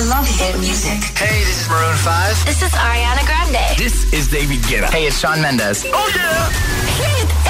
I love hit music. Hey, this is Maroon 5. This is Ariana Grande. This is David Guetta. Hey, it's Sean Mendes. Oh, yeah. Hit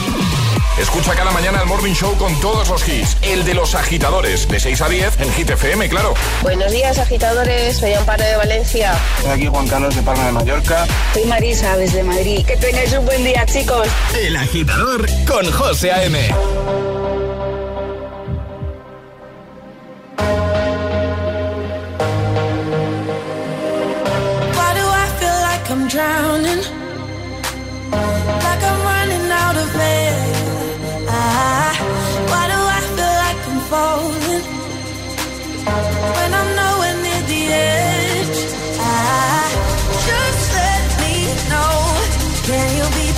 Escucha cada mañana el Morning Show con todos los hits. El de los agitadores, de 6 a 10 en Hit FM, claro. Buenos días, agitadores. Soy Amparo de Valencia. Soy aquí Juan Carlos de Palma de Mallorca. Soy Marisa desde Madrid. Que tengáis un buen día, chicos. El agitador con José A.M. Drowning?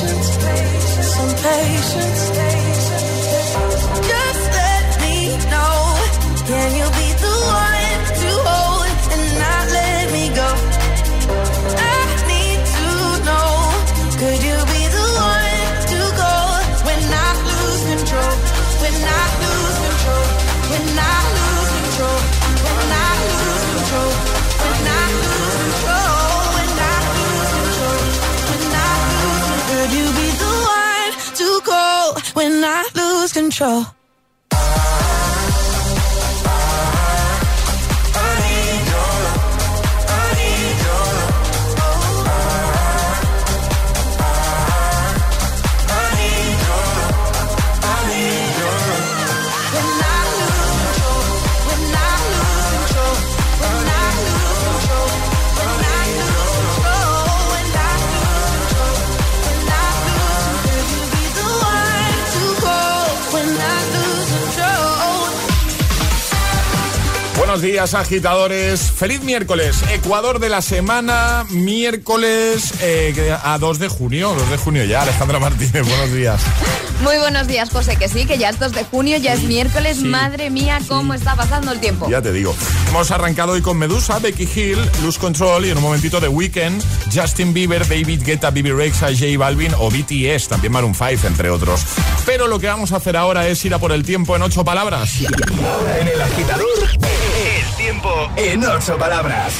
patience. Some patience. Control? Buenos días, agitadores. Feliz miércoles. Ecuador de la semana, miércoles eh, a 2 de junio. 2 de junio ya, Alejandra Martínez. Buenos días. Muy buenos días, José, que sí, que ya es 2 de junio, ya es miércoles. sí, Madre mía, cómo está pasando el tiempo. Ya te digo. Hemos arrancado hoy con Medusa, Becky Hill, Lose Control y en un momentito The Weeknd, Justin Bieber, David Guetta, Bibi Rexa, J Balvin o BTS, también Maroon 5, entre otros. Pero lo que vamos a hacer ahora es ir a por el tiempo en ocho palabras. En el agitador, tiempo en ocho palabras.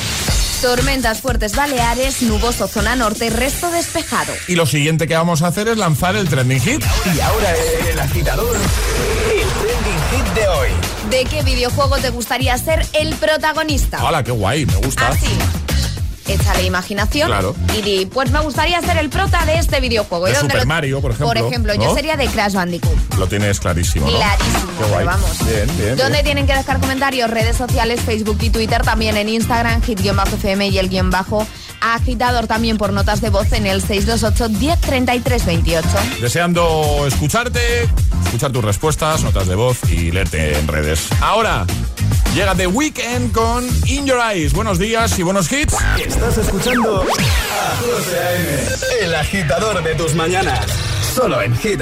Tormentas fuertes Baleares, nuboso zona norte, resto despejado. Y lo siguiente que vamos a hacer es lanzar el trending hit. Y ahora el agitador, el trending hit de hoy. ¿De qué videojuego te gustaría ser el protagonista? ¡Hala, qué guay! Me gusta. Así. Échale imaginación Claro. y di, pues me gustaría ser el prota de este videojuego. De ¿Y Super lo- Mario, por ejemplo, Por ejemplo, ¿no? yo sería de Crash Bandicoot. Lo tienes clarísimo, ¿no? Clarísimo, Qué guay. vamos. Bien, bien. ¿Dónde bien. tienen que dejar comentarios? Redes sociales, Facebook y Twitter, también en Instagram, hit-fm y el guion bajo agitador también por notas de voz en el 628 1033 28. Deseando escucharte, escuchar tus respuestas, notas de voz y leerte en redes. Ahora, Llega The Weekend con In Your Eyes. Buenos días y buenos hits. Estás escuchando a A.M., el agitador de tus mañanas, solo en Hit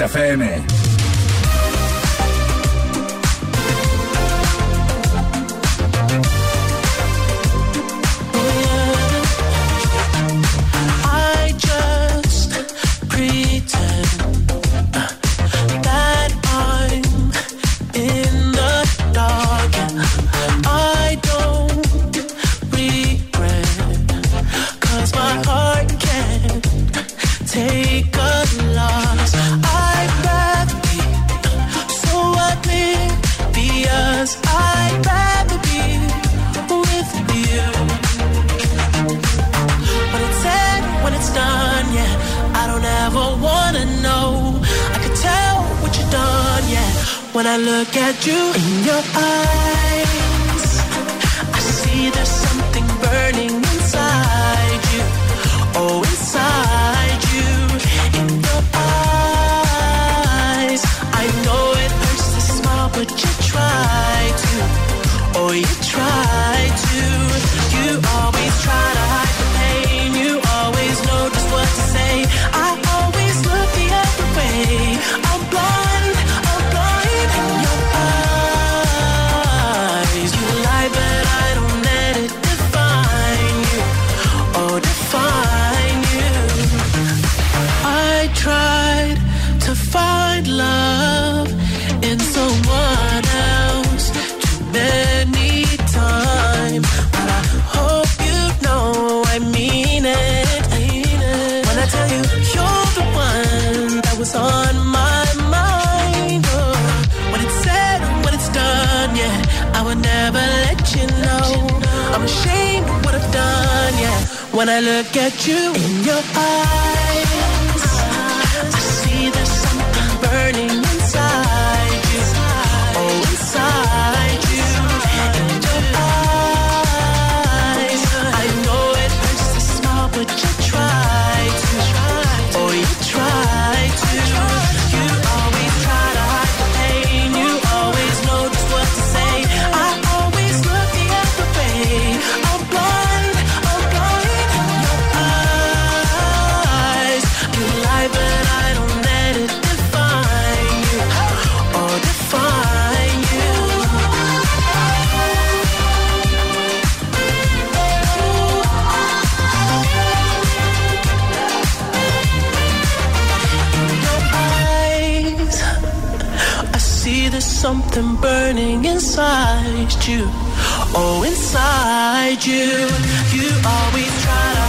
when I look at you in your eyes. I see the you in your eyes. something burning inside you. Oh, inside you. You always try to.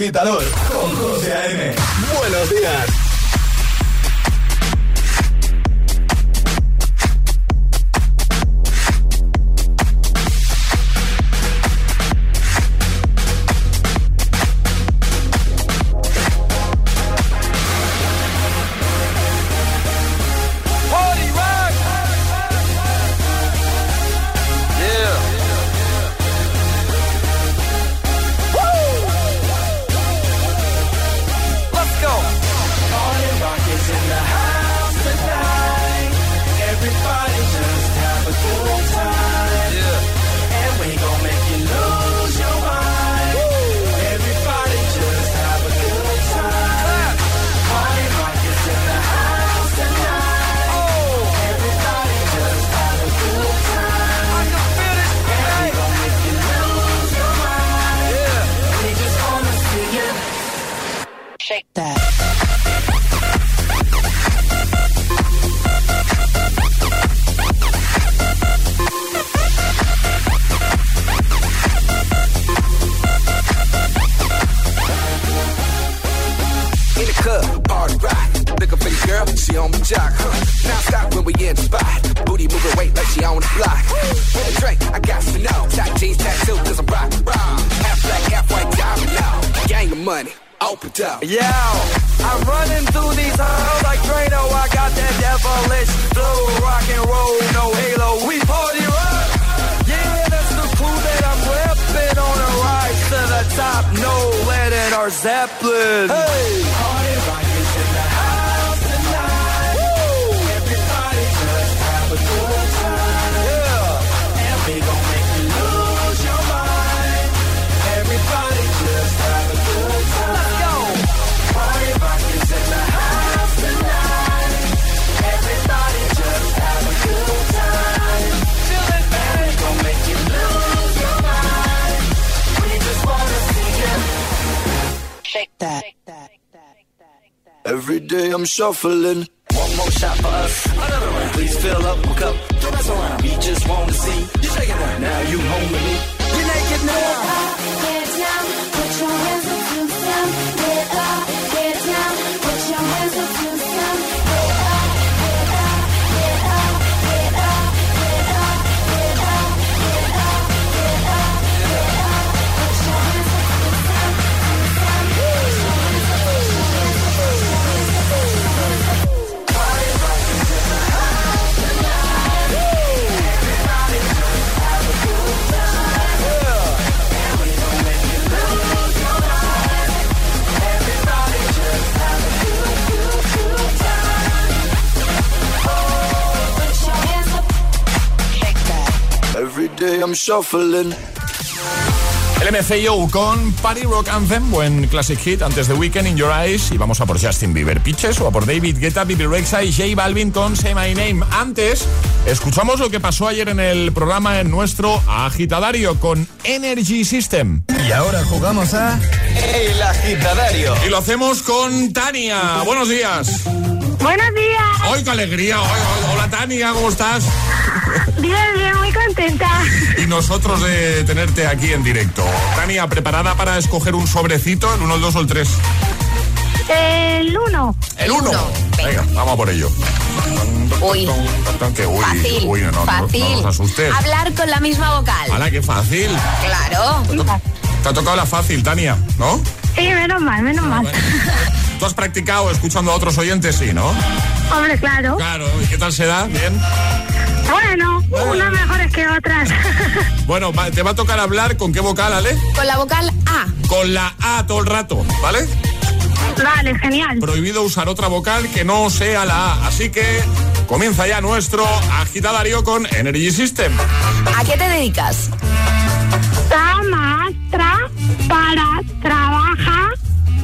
agitador. Shuffling. Shuffling. El MCO con Party Rock Anthem, buen classic hit antes de Weekend in Your Eyes. Y vamos a por Justin Bieber Pitches o a por David Guetta, Bibi Rexa y J Balvin con Say My Name. Antes, escuchamos lo que pasó ayer en el programa en nuestro agitadario con Energy System. Y ahora jugamos a El Agitadario. Y lo hacemos con Tania. Buenos días. Buenos días. ¡Ay, qué alegría! Hola, Tania, ¿cómo estás? Bien, bien, muy contenta. Y nosotros de tenerte aquí en directo. Tania, ¿preparada para escoger un sobrecito, el 1, el 2 o el 3? El uno. El 1. Venga, vamos a por ello. Uy. Que uy, Fácil. uy, no, no, fácil. no, nos asustes. Hablar con la misma vocal. ¡Hala, qué fácil! Claro. Te ha tocado la fácil, Tania, ¿no? Sí, menos mal, menos mal. ¿Tú has practicado escuchando a otros oyentes? Sí, ¿no? Hombre, claro. Claro, ¿y qué tal se da? ¿Bien? Bueno, unas mejores que otras. Bueno, te va a tocar hablar con qué vocal, Ale? Con la vocal A. Con la A todo el rato, ¿vale? Vale, genial. Prohibido usar otra vocal que no sea la A. Así que comienza ya nuestro agitadario con Energy System. ¿A qué te dedicas? Da maestra para trabajar,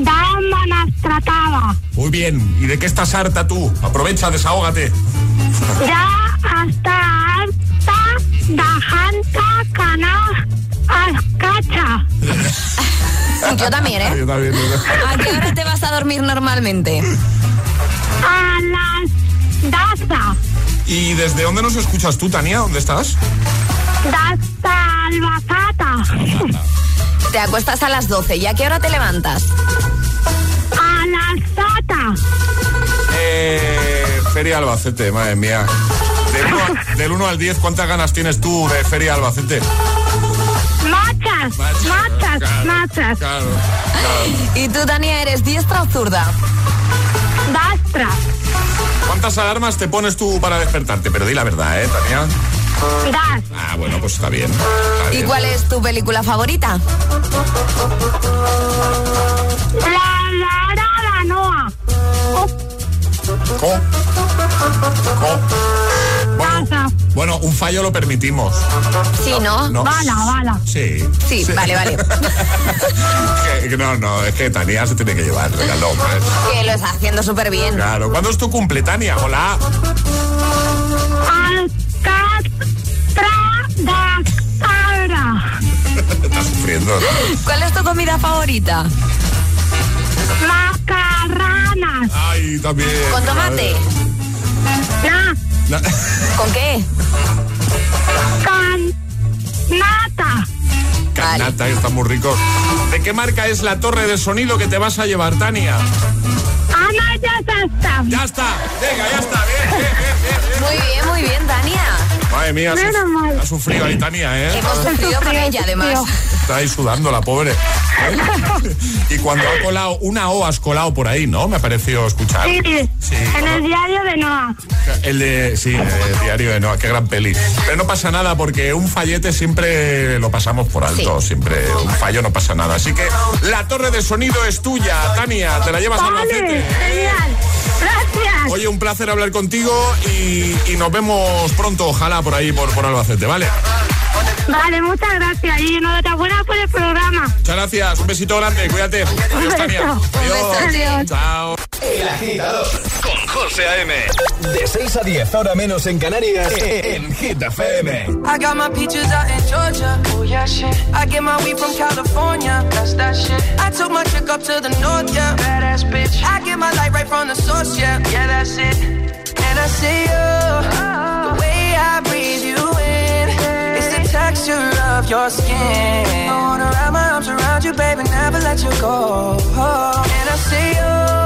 da manastrataba. Muy bien. ¿Y de qué estás harta tú? Aprovecha, desahógate. Ya hasta alta, da janta, cana, ascacha. Yo también, ¿eh? Yo también. ¿A qué hora te vas a dormir normalmente? A las daza, ¿Y desde dónde nos escuchas tú, Tania? ¿Dónde estás? daza albacata. Te acuestas a las 12. ¿Y a qué hora te levantas? A las sata. Eh, Feria Albacete, madre mía. Del 1, del 1 al 10, ¿cuántas ganas tienes tú de Feria Albacete? Machas, machas, Claro, machas. Claro, claro. ¿Y tú, Tania, eres diestra o zurda? Dastra, ¿Cuántas alarmas te pones tú para despertarte? Pero di la verdad, ¿eh, Tania? das. Ah, bueno, pues está bien. está ¿Y bien. cuál es tu película favorita? La Lara la Noa. Co- co- Bueno, un fallo lo permitimos. Sí, ¿no? No. Bala, bala. Sí. Sí, vale, vale. No, no, es que Tania se tiene que llevar el regalo, hombre. que lo estás haciendo súper bien. Claro. ¿Cuándo es tu cumple, Tania? Hola. Estás sufriendo, ¿no? ¿Cuál es tu comida favorita? Macarranas. Ay, también. ¿Con tomate? Na, ¿Con qué? can, nata. Canata, que están muy ricos. ¿De qué marca es la torre de sonido que te vas a llevar, Tania? Ana ya está. Ya está, venga, ya está, bien, bien, bien, bien, bien. Muy bien, muy bien, Tania. Madre mía, ha sufrido ahí Tania, ¿eh? Hemos sufrido con ella, además. Está ahí sudando la pobre. ¿eh? y cuando ha colado, una O has colado por ahí, ¿no? Me ha parecido escuchar. Sí, Sí, en el diario de Noah. El de, sí, el diario de Noah, qué gran peli. Pero no pasa nada porque un fallete siempre lo pasamos por alto, siempre un fallo no pasa nada. Así que la torre de sonido es tuya, Tania, te la llevas al Vale, Albacete. genial. Gracias. Oye, un placer hablar contigo y, y nos vemos pronto, ojalá por ahí, por, por Albacete, ¿vale? Vale, muchas gracias. Y enhorabuena por el programa. Muchas gracias, un besito grande, cuídate. Adiós, Tania. Adiós. Adiós. Chao. El agitador. Con José A.M. De 6 a 10, ahora menos en Canarias. En Hit FM. I got my peaches out in Georgia. Oh yeah, shit. I get my weed from California. That's that shit. I took my chick up to the north, yeah. Badass bitch. I get my light right from the source, yeah. Yeah, that's it. And I see you. The way I breathe you in. It's the texture of your skin. I wanna wrap my arms around you, baby, never let you go. And I see you.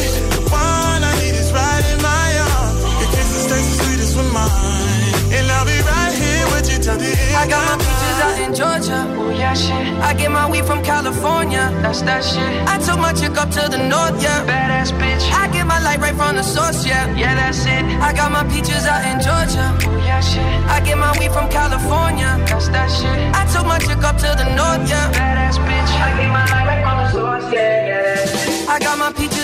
Sweetest with mine, and I'll be right here with you till the end. I got my peaches out in Georgia. Oh yeah, shit. I get my weed from California. That's that shit. I took my chick up to the north, yeah. Badass bitch. I get my light right from the source, yeah. Yeah, that's it. I got my peaches out in Georgia. Oh yeah, shit. I get my weed from California. That's that shit. I took my chick up to the north, yeah. Badass bitch. I get my light right from the source, yeah. Yeah, that's it. I got my peaches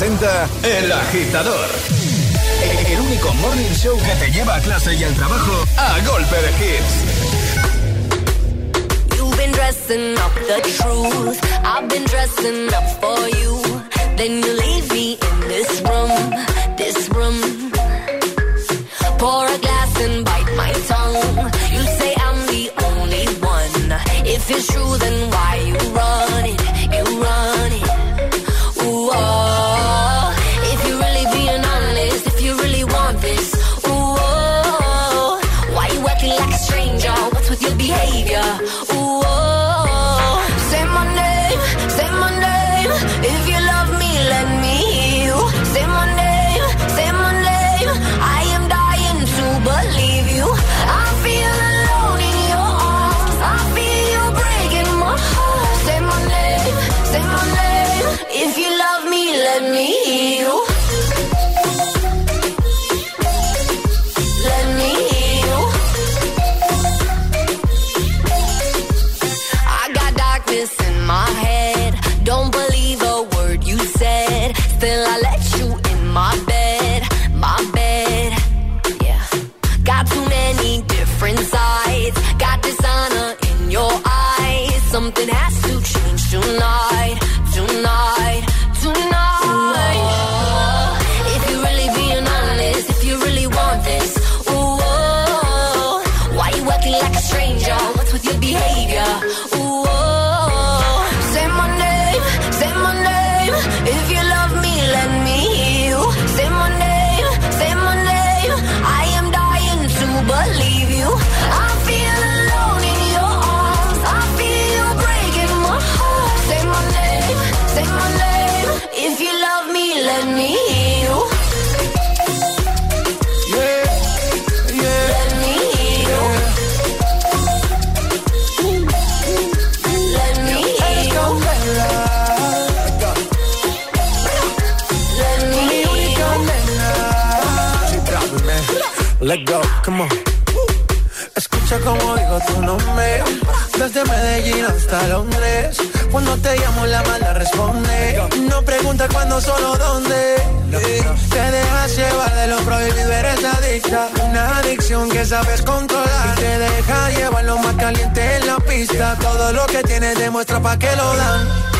Presenta El Agitador. El único morning show que te lleva a clase y al trabajo a golpe de hits. You've been dressing up the truth. I've been dressing up for you. Then you leave me in this room, this room. Pour a glass and bite my tongue. Let go, come on. Escucha como digo tu nombre, desde Medellín hasta Londres. Cuando te llamo la mala responde, no pregunta cuándo, solo dónde. Te dejas llevar de lo prohibido, eres adicta, una adicción que sabes controlar. Y te deja llevar lo más caliente en la pista, todo lo que tienes demuestra pa' que lo dan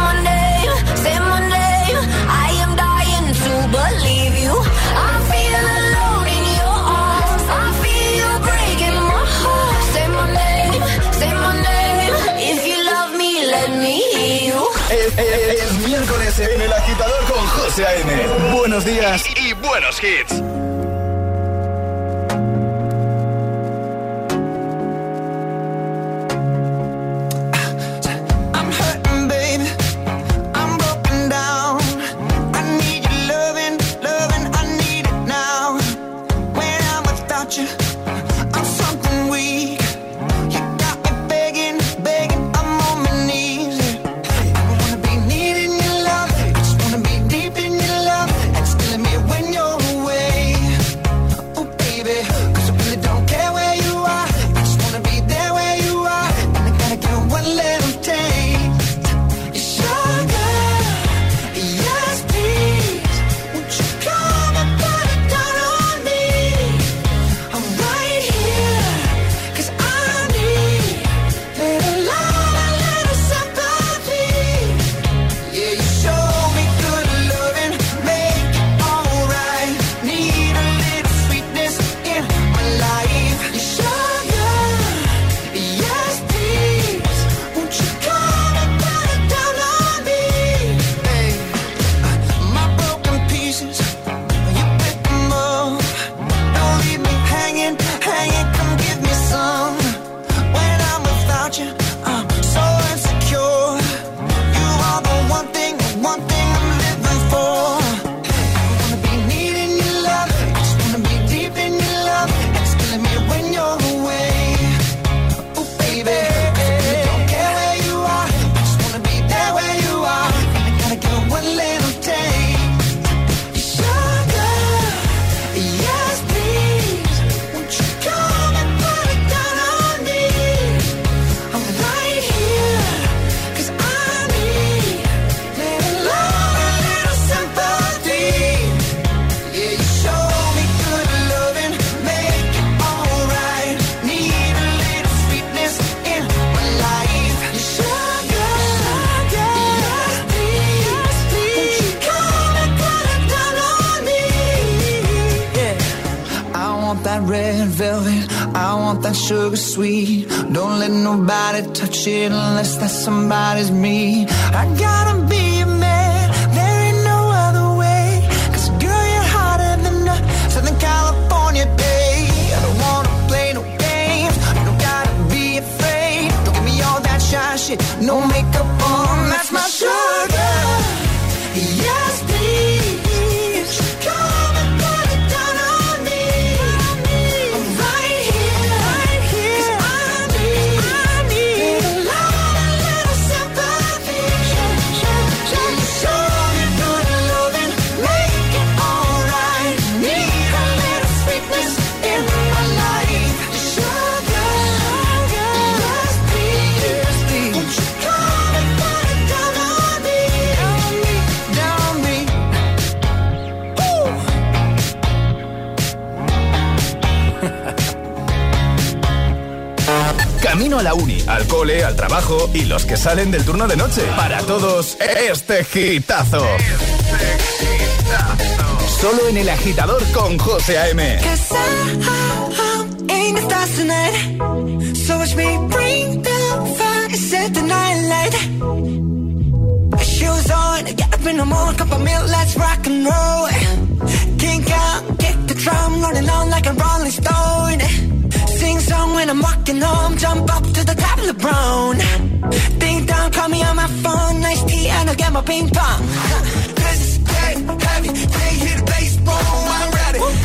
Es, miércoles en El Agitador con José A.M. Buenos días y buenos hits. A la uni, al cole, al trabajo y los que salen del turno de noche. Para todos, este gitazo. Solo en el agitador con José A.M. Shoes on, get up in the morning, cup of milk, let's rock and roll. Kink out, kick the drum, rolling on like a rolling stone. Song when I'm walking home, jump up to the top of the brown. Ding dong, call me on my phone, nice tea, and I'll get my ping pong. This is heavy, they hear the bass boom, I'm ready. Life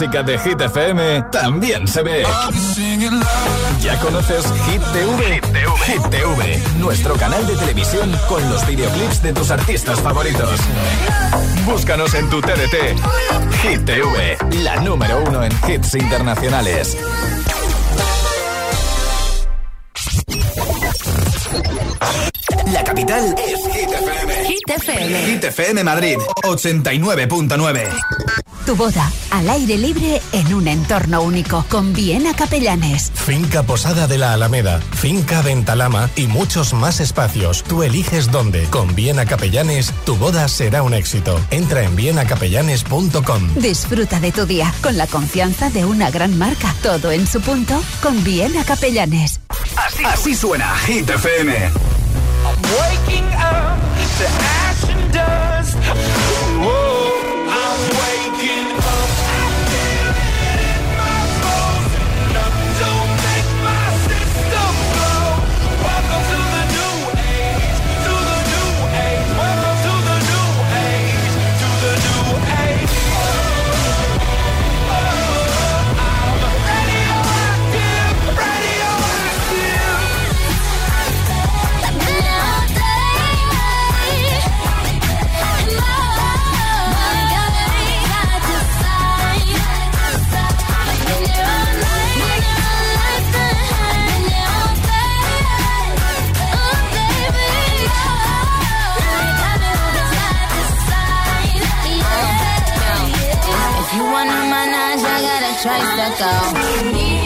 música de Hit FM también se ve. ¿Ya conoces Hit TV? Hit TV, nuestro canal de televisión con los videoclips de tus artistas favoritos. Búscanos en tu TDT. Hit TV, la número uno en hits internacionales. La capital es Hit FM. Hit FM. Hit FM Madrid, 89.9. Tu boda al aire libre en un entorno único con Viena Capellanes. Finca Posada de la Alameda, Finca Ventalama y muchos más espacios. Tú eliges dónde. Con Viena Capellanes, tu boda será un éxito. Entra en vienacapellanes.com. Disfruta de tu día con la confianza de una gran marca. Todo en su punto con Viena Capellanes. Así, así suena Hit FM. Waking up to ash and dust. tries to go.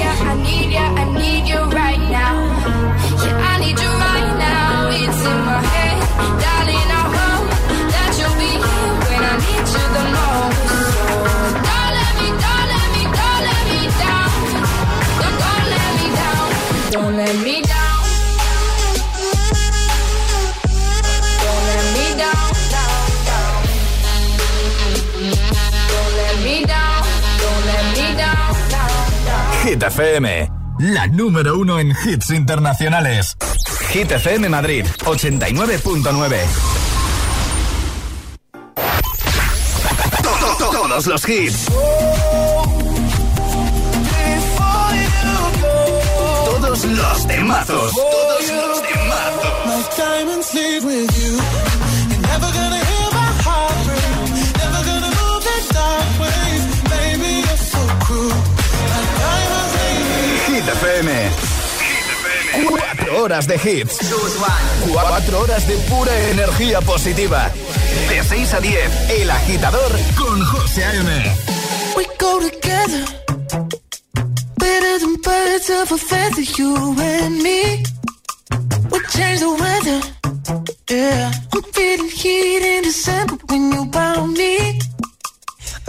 Hit la número uno en hits internacionales. Hit FM Madrid, 89.9. Todos los hits. Todos los temazos. Todos los temazos. Horas de hits. Cuatro horas de pura energía positiva. De 6 a 10, El Agitador con José A.M. We go together. Better than birds of a feather, you and me. We change the weather. Yeah. I'm feeling heat in December when you found me.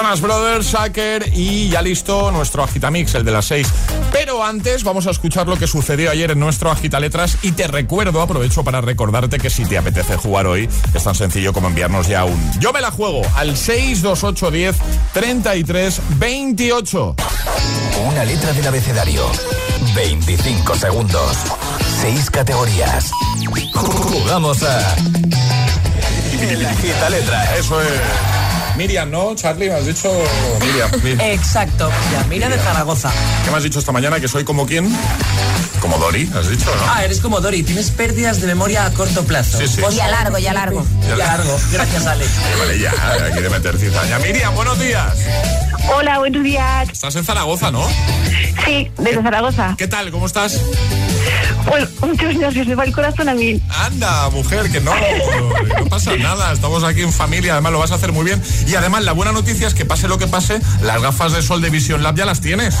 Jonas Brothers, Sacker y ya listo nuestro Agitamix, el de las 6. Pero antes vamos a escuchar lo que sucedió ayer en nuestro Agitaletras y te recuerdo, aprovecho para recordarte que si te apetece jugar hoy, es tan sencillo como enviarnos ya un Yo me la juego al 62810 33 28. Una letra del abecedario. 25 segundos. 6 categorías. Jugamos a. El Agitaletras. Eso es. Miriam, ¿no? Charlie, me has dicho Miriam. Miriam. Exacto, ya, mira de Zaragoza. ¿Qué me has dicho esta mañana? ¿Que soy como quién? Como Dori, has dicho, ¿no? Ah, eres como Dori, tienes pérdidas de memoria a corto plazo. Sí, sí. Y a largo, y a largo. Y a largo. Gracias, Ale. Vale, ya, hay que meter cizaña. Miriam, buenos días. Hola, buenos días. Estás en Zaragoza, ¿no? Sí, desde Zaragoza. ¿Qué tal? ¿Cómo estás? Pues muchos nervios, me va el corazón a mí. Anda, mujer, que no, no pasa nada. Estamos aquí en familia, además lo vas a hacer muy bien. Y además, la buena noticia es que pase lo que pase, las gafas de sol de Vision Lab ya las tienes.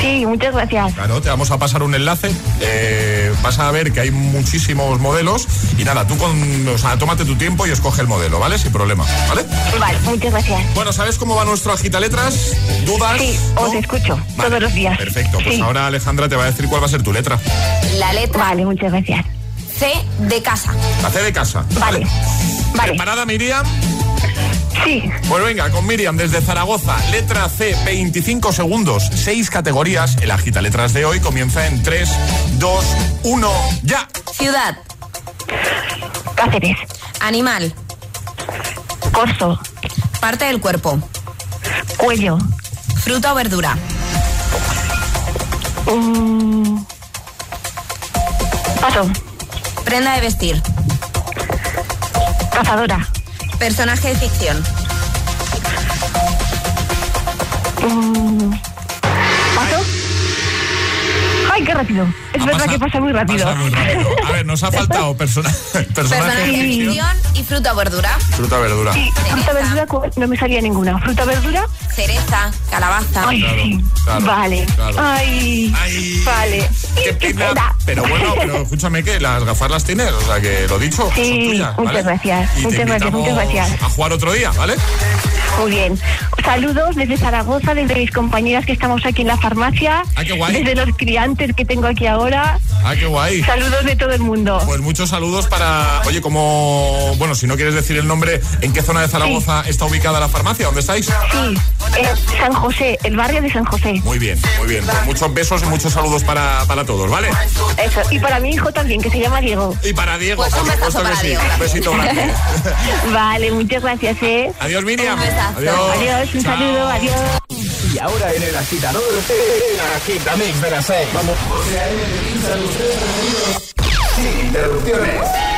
Sí, muchas gracias. Claro, te vamos a pasar un enlace. eh, vas a ver que hay muchísimos modelos. Y nada, tú con, o sea, tómate tu tiempo y escoge el modelo, ¿vale? Sin problema, ¿vale? Vale, muchas gracias. Bueno, ¿sabes cómo va nuestro agita letras? ¿Dudas? Sí, os escucho Vale, todos los días. Perfecto, pues Sí. ahora Alejandra te va a decir cuál va a ser tu letra. La letra Vale, muchas gracias. C de casa. La C de casa. Vale. Vale. ¿Preparada, Miriam? Sí. Pues venga, con Miriam desde Zaragoza, letra C, 25 segundos, 6 categorías. El agita letras de hoy comienza en 3, 2, 1, ya. Ciudad. Cáceres. Animal. Corso. Parte del cuerpo. Cuello. Fruta o verdura. Mm. Paso. Prenda de vestir. Cazadora. Personaje de ficción. Mm. Paso. Ay, qué rápido. Es Ha verdad que pasa muy rápido. Pasa muy rápido. A ver, nos ha faltado persona, personaje Personaje de ficción. y fruta o verdura. Fruta, verdura. Sí, fruta, verdura, no me salía ninguna. Fruta, verdura. Cereza, calabaza. Ay, Claro, sí. claro, vale. claro. Ay. Ay, Vale. Qué pena. Pero bueno, pero escúchame que las gafas las tienes, o sea que lo dicho, Sí, son tuyas. muchas gracias, Y muchas gracias, muchas gracias. A jugar otro día, ¿vale? Muy bien. Saludos desde Zaragoza, desde mis compañeras que estamos aquí en la farmacia. Ah, qué guay. Desde los criantes que tengo aquí ahora. Ah, qué guay. Saludos de todo el mundo. Pues muchos saludos para. Oye, como. Bueno, si no quieres decir el nombre, ¿en qué zona de Zaragoza está ubicada la farmacia? ¿Dónde estáis? Sí, eh, San José, el barrio de San José. Muy bien, muy bien. Pues muchos besos y muchos saludos para, para todos, ¿vale? Eso. Y para mi hijo también, que se llama Diego. Y para Diego, Pues un por besazo supuesto que para sí. Diego. Un besito grande. Vale, muchas gracias, ¿eh? Adiós, Miriam. Un besazo. Adiós. Adiós, un Chao. saludo, adiós. Y ahora en el agitador, el agitamix de las seis. Vamos. Sin interrupciones.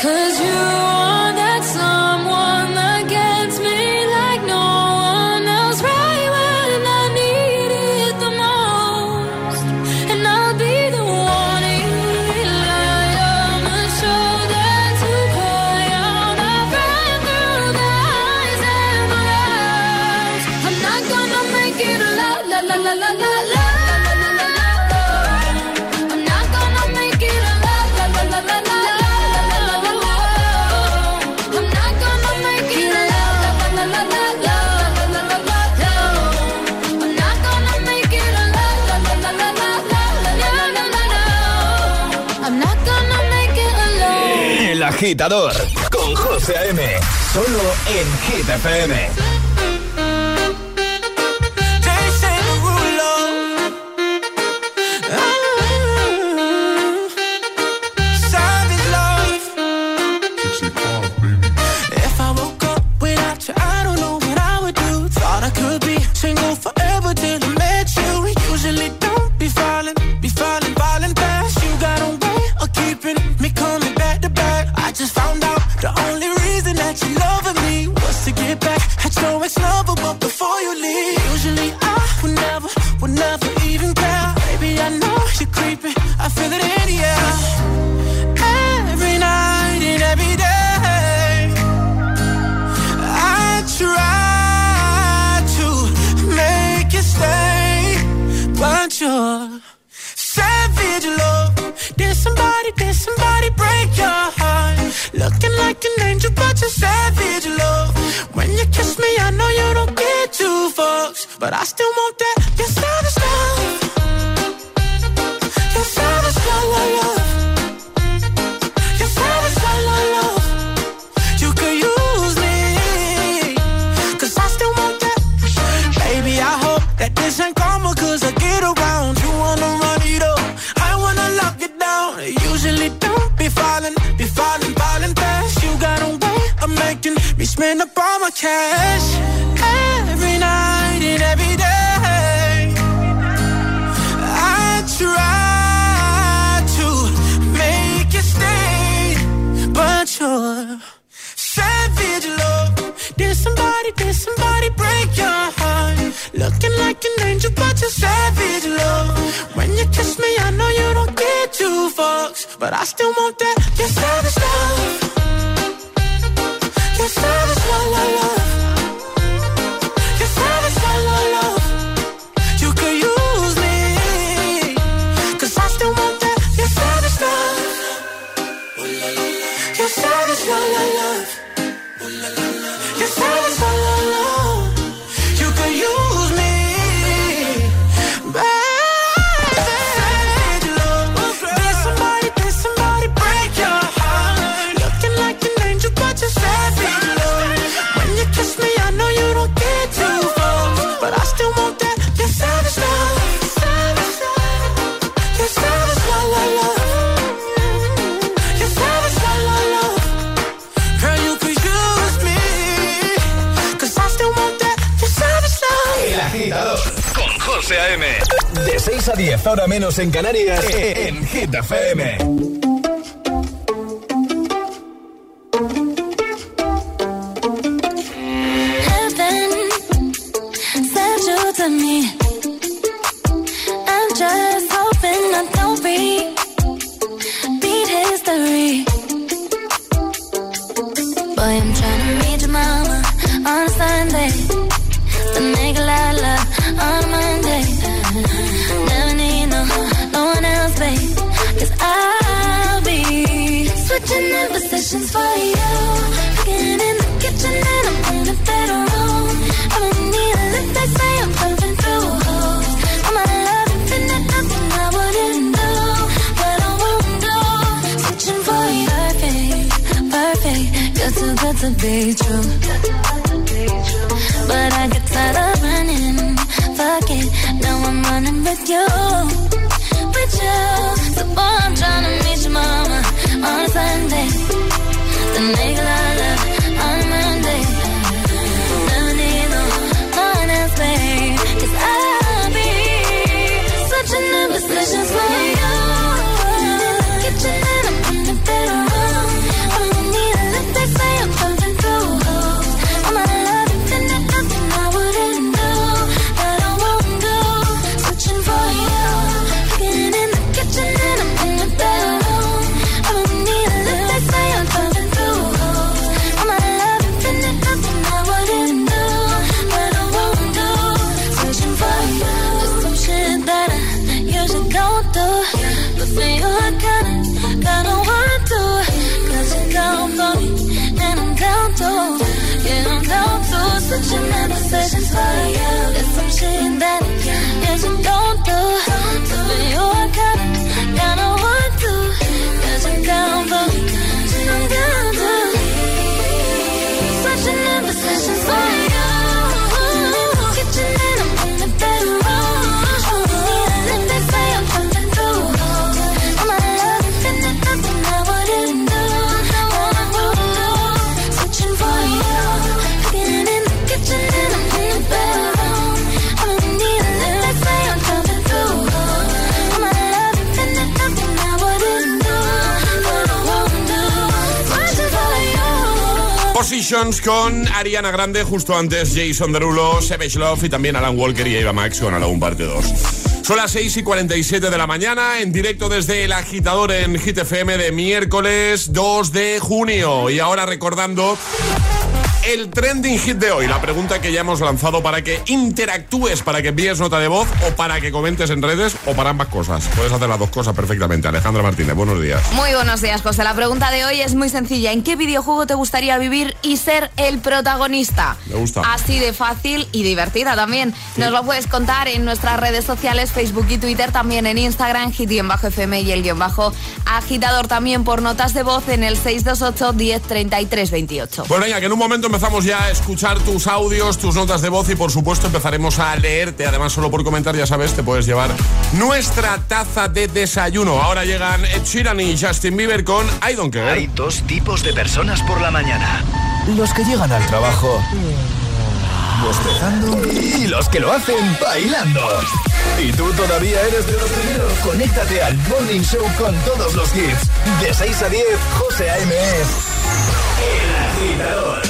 Cause you agitador con José A.M. Solo en Hit FM. cash every night and every day. I try to make it stay, but you're savage love. Did somebody, did somebody break your heart? Looking like an angel, but you're savage love. When you kiss me, I know you don't get two fucks, but I still want that. You're savage love. a 10, ahora menos en Canarias, eh, eh, en Hit FM. You to me. to be. But I get tired of running. Fuck it, now I'm running with you. With you. So I'm trying to meet your mama on a Sunday. The nigga love on Monday. No need no one I'll be such an imposition. Con Ariana Grande, justo antes Jason Derulo, Savage Love y también Alan Walker y Eva Max con Alone Parte 2. Son las 6 y 47 de la mañana, en directo desde el agitador en Hit FM de miércoles 2 de junio. Y ahora recordando el trending hit de hoy, la pregunta que ya hemos lanzado para que interactúes, para que envíes nota de voz o para que comentes en redes o para ambas cosas. Puedes hacer las dos cosas perfectamente. Alejandra Martínez, buenos días. Muy buenos días, José. La pregunta de hoy es muy sencilla. ¿En qué videojuego te gustaría vivir y ser el protagonista? Me gusta. Así de fácil y divertida también. Nos lo puedes contar en nuestras redes sociales, Facebook y Twitter, también en Instagram, hit-fm y el guion bajo agitador también por notas de voz en el 628 10 33 28. Pues venga, que en un momento empezamos ya a escuchar tus audios, tus notas de voz y por supuesto empezaremos a leerte. Además, solo por comentar, ya sabes, te puedes llevar nuestra taza de desayuno. Ahora llegan Ed Sheeran y Justin Bieber con I Don't Care. Hay dos tipos de personas por la mañana. Los que llegan al trabajo bostezando y los que lo hacen bailando. ¿Y tú todavía eres de los primeros? Conéctate al Morning Show con todos los hits. De 6 a 10, José A.M. es El Agitador.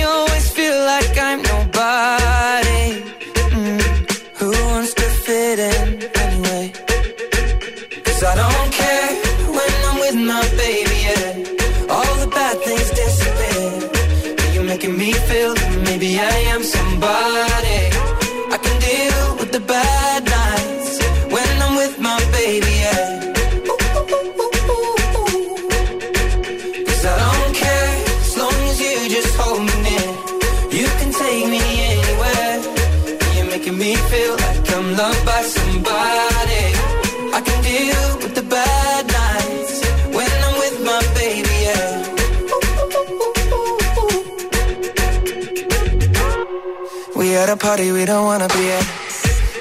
party we don't wanna be at.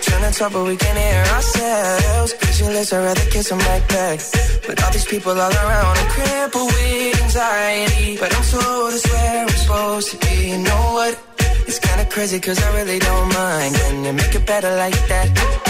Trying to talk but we can't hear ourselves. Pictureless, I'd rather kiss them right back. But all these people all around, I'm crippled with anxiety. But I'm told it's where I'm supposed to be. You know what? It's kinda crazy cause I really don't mind. Can you make it better like that?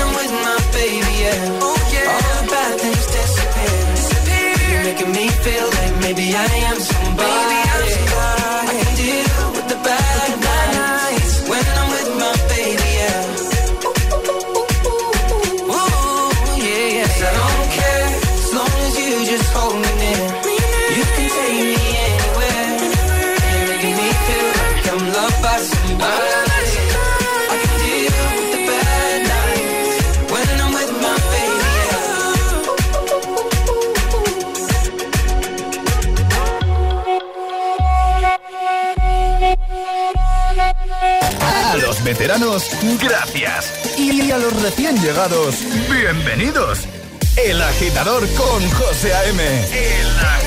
gracias. Y a los recién llegados, bienvenidos. El agitador con José A.M. El agitador.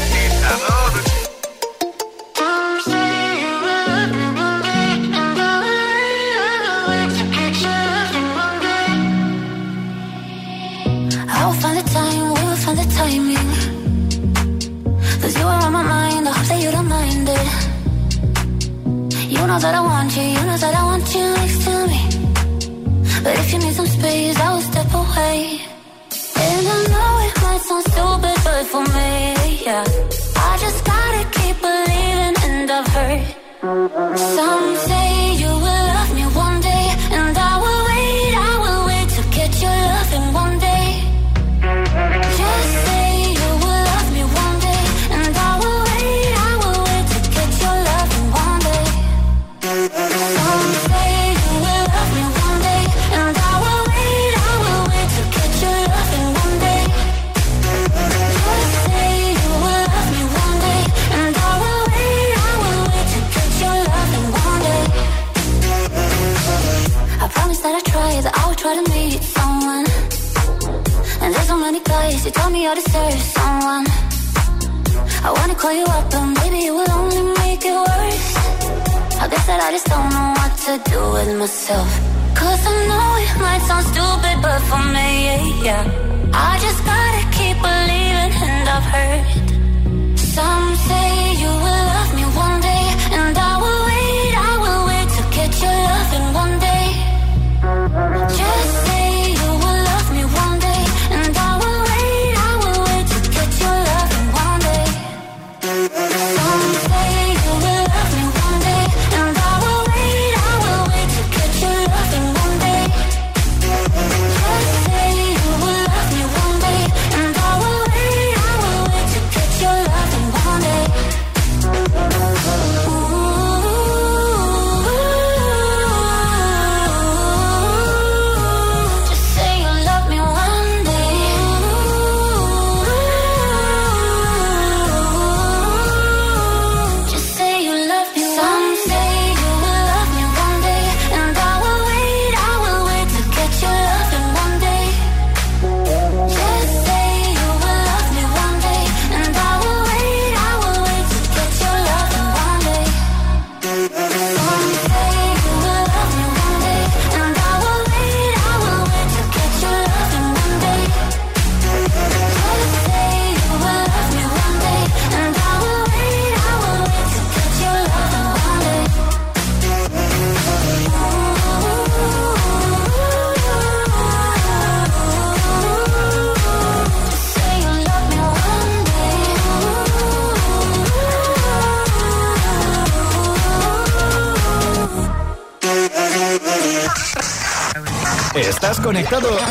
know that I want you, you know that I want you next to me. But if you need some space, I will step away. And I know it might sound stupid, but for me, yeah. I just gotta keep believing, and I've heard something. to do with myself. Cause I know it might sound stupid, but for me, yeah, yeah. I just gotta keep believing, and I've heard some say you will. conectado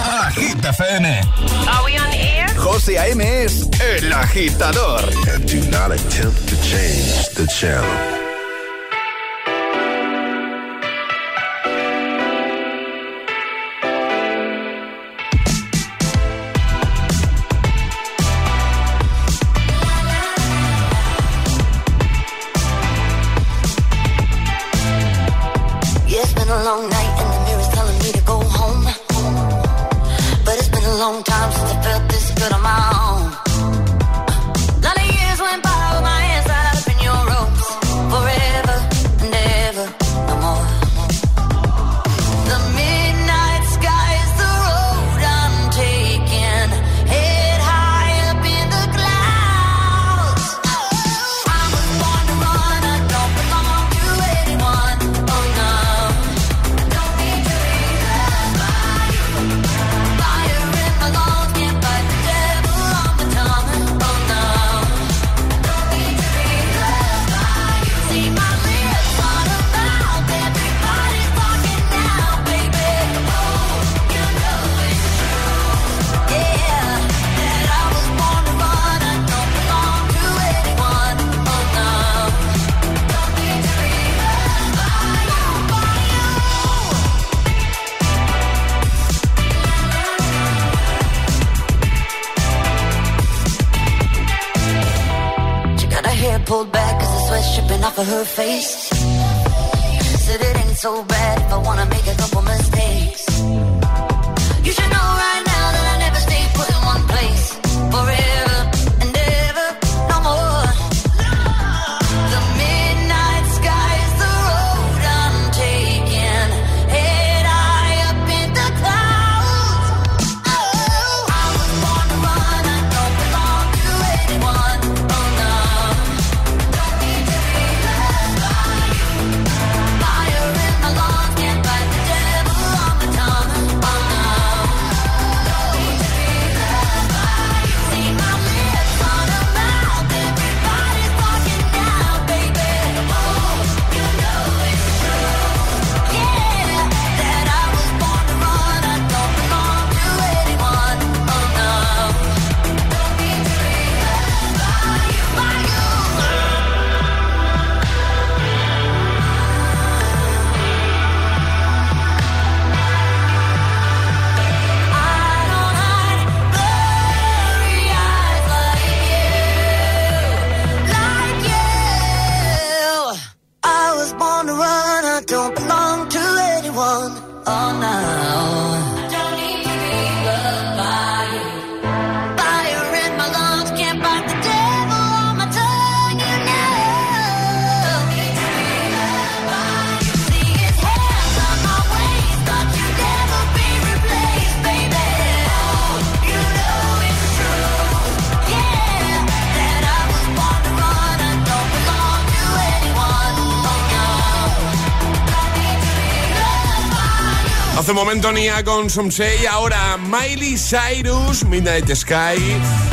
Hace un momento Nia con Somsei, ahora Miley Cyrus, Midnight Sky.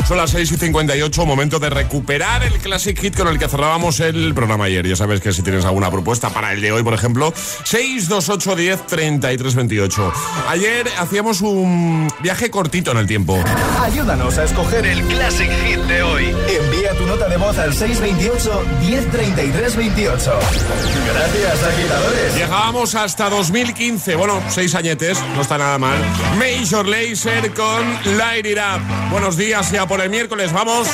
Son las 6 y 58, momento de recuperar el Classic Hit con el que cerrábamos el programa ayer. Ya sabes que si tienes alguna propuesta para el de hoy, por ejemplo, 628 10 33 28. Ayer hacíamos un viaje cortito en el tiempo. Ayúdanos a escoger el Classic Hit de hoy. Envía tu nota de voz al 628 1033 28. Gracias, agitadores. Llegábamos hasta 2015, bueno, 6 años no está nada mal. Major Laser con Light It Up. Buenos días, ya por el miércoles, vamos.